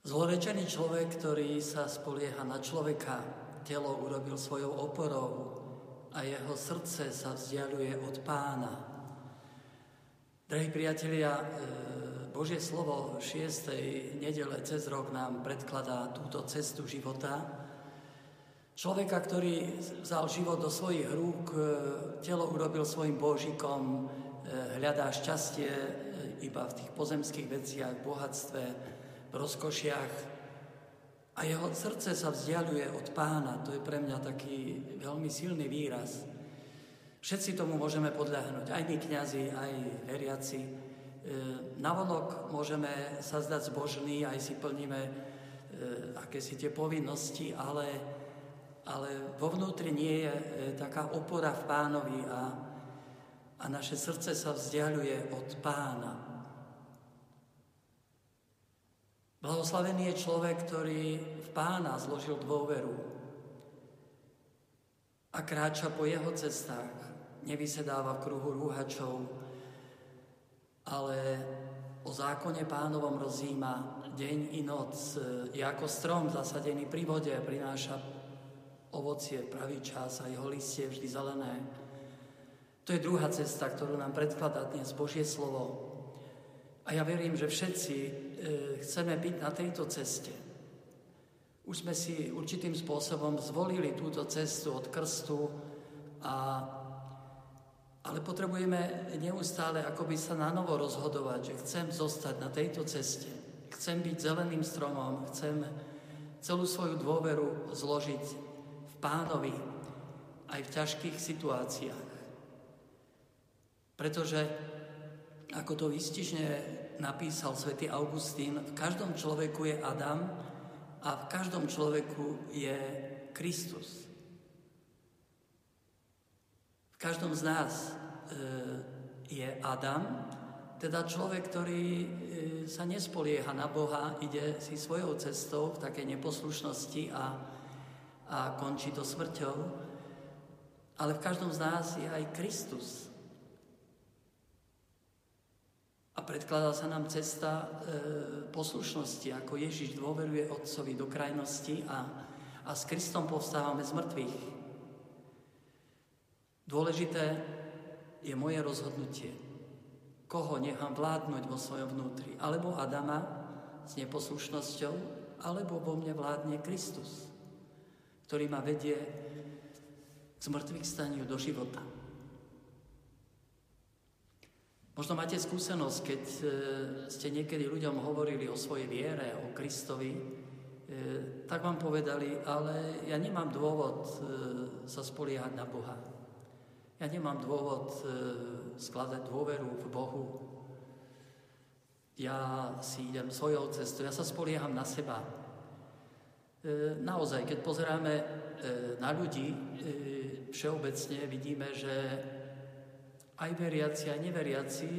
Zlorečený človek, ktorý sa spolieha na človeka, telo urobil svojou oporou a jeho srdce sa vzdialuje od pána. Drahí priatelia, e, Božie slovo 6. nedele cez rok nám predkladá túto cestu života. Človeka, ktorý vzal život do svojich rúk, e, telo urobil svojim božikom, e, hľadá šťastie iba v tých pozemských veciach, bohatstve, rozkošiach a jeho srdce sa vzdialuje od pána. To je pre mňa taký veľmi silný výraz. Všetci tomu môžeme podľahnuť, aj my kňazi, aj veriaci. E, navonok môžeme sa zdať zbožní, aj si plníme e, aké si tie povinnosti, ale, ale vo vnútri nie je e, taká opora v pánovi a, a naše srdce sa vzdialuje od pána. Blahoslavený je človek, ktorý v pána zložil dôveru a kráča po jeho cestách, nevysedáva v kruhu rúhačov, ale o zákone pánovom rozíma deň i noc. Je ako strom zasadený pri vode, prináša ovocie pravý čas a jeho listie vždy zelené. To je druhá cesta, ktorú nám predkladá dnes Božie slovo. A ja verím, že všetci e, chceme byť na tejto ceste. Už sme si určitým spôsobom zvolili túto cestu od krstu, a, ale potrebujeme neustále akoby sa na novo rozhodovať, že chcem zostať na tejto ceste. Chcem byť zeleným stromom, chcem celú svoju dôveru zložiť v pánovi aj v ťažkých situáciách. Pretože ako to vystižne napísal svätý Augustín, v každom človeku je Adam a v každom človeku je Kristus. V každom z nás e, je Adam, teda človek, ktorý e, sa nespolieha na Boha, ide si svojou cestou v takej neposlušnosti a, a končí to smrťou. Ale v každom z nás je aj Kristus. A predkladá sa nám cesta e, poslušnosti, ako Ježiš dôveruje Otcovi do krajnosti a, a s Kristom povstávame z mŕtvych. Dôležité je moje rozhodnutie. Koho nechám vládnuť vo svojom vnútri? Alebo Adama s neposlušnosťou, alebo vo mne vládne Kristus, ktorý ma vedie k zmrtvých staniu do života. Možno máte skúsenosť, keď e, ste niekedy ľuďom hovorili o svojej viere, o Kristovi, e, tak vám povedali, ale ja nemám dôvod e, sa spoliehať na Boha. Ja nemám dôvod skladať dôveru v Bohu. Ja si idem svojou cestou, ja sa spolieham na seba. Naozaj, keď pozeráme na ľudí, všeobecne vidíme, že aj veriaci, aj neveriaci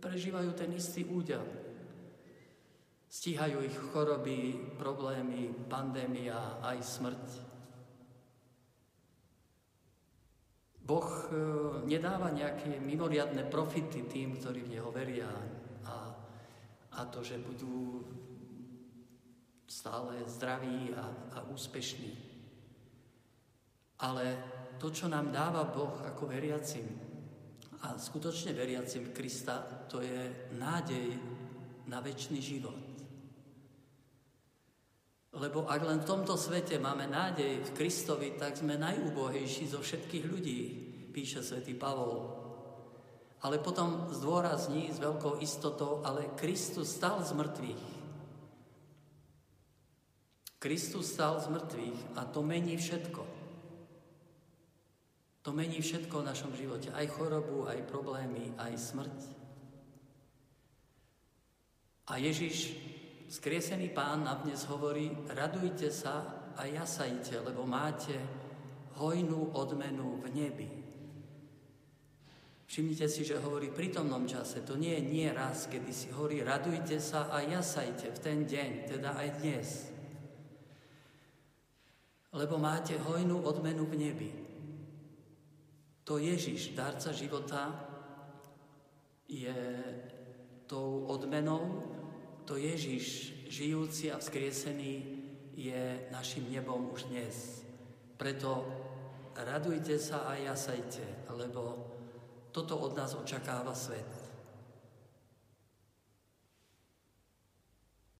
prežívajú ten istý údel. Stíhajú ich choroby, problémy, pandémia, aj smrť. Boh e, nedáva nejaké mimoriadne profity tým, ktorí v Neho veria a, a to, že budú stále zdraví a, a úspešní. Ale to, čo nám dáva Boh ako veriacim, a skutočne veriacim Krista, to je nádej na väčší život. Lebo ak len v tomto svete máme nádej v Kristovi, tak sme najúbohejší zo všetkých ľudí, píše svätý Pavol. Ale potom zdôrazní s veľkou istotou, ale Kristus stal z mŕtvych. Kristus stal z mŕtvych a to mení všetko. To mení všetko v našom živote, aj chorobu, aj problémy, aj smrť. A Ježiš, skriesený pán, na dnes hovorí, radujte sa a jasajte, lebo máte hojnú odmenu v nebi. Všimnite si, že hovorí v prítomnom čase. To nie je nie raz, kedy si hovorí, radujte sa a jasajte v ten deň, teda aj dnes. Lebo máte hojnú odmenu v nebi. To Ježiš, dárca života, je tou odmenou, to Ježiš žijúci a vzkriesený je našim nebom už dnes. Preto radujte sa a jasajte, lebo toto od nás očakáva svet.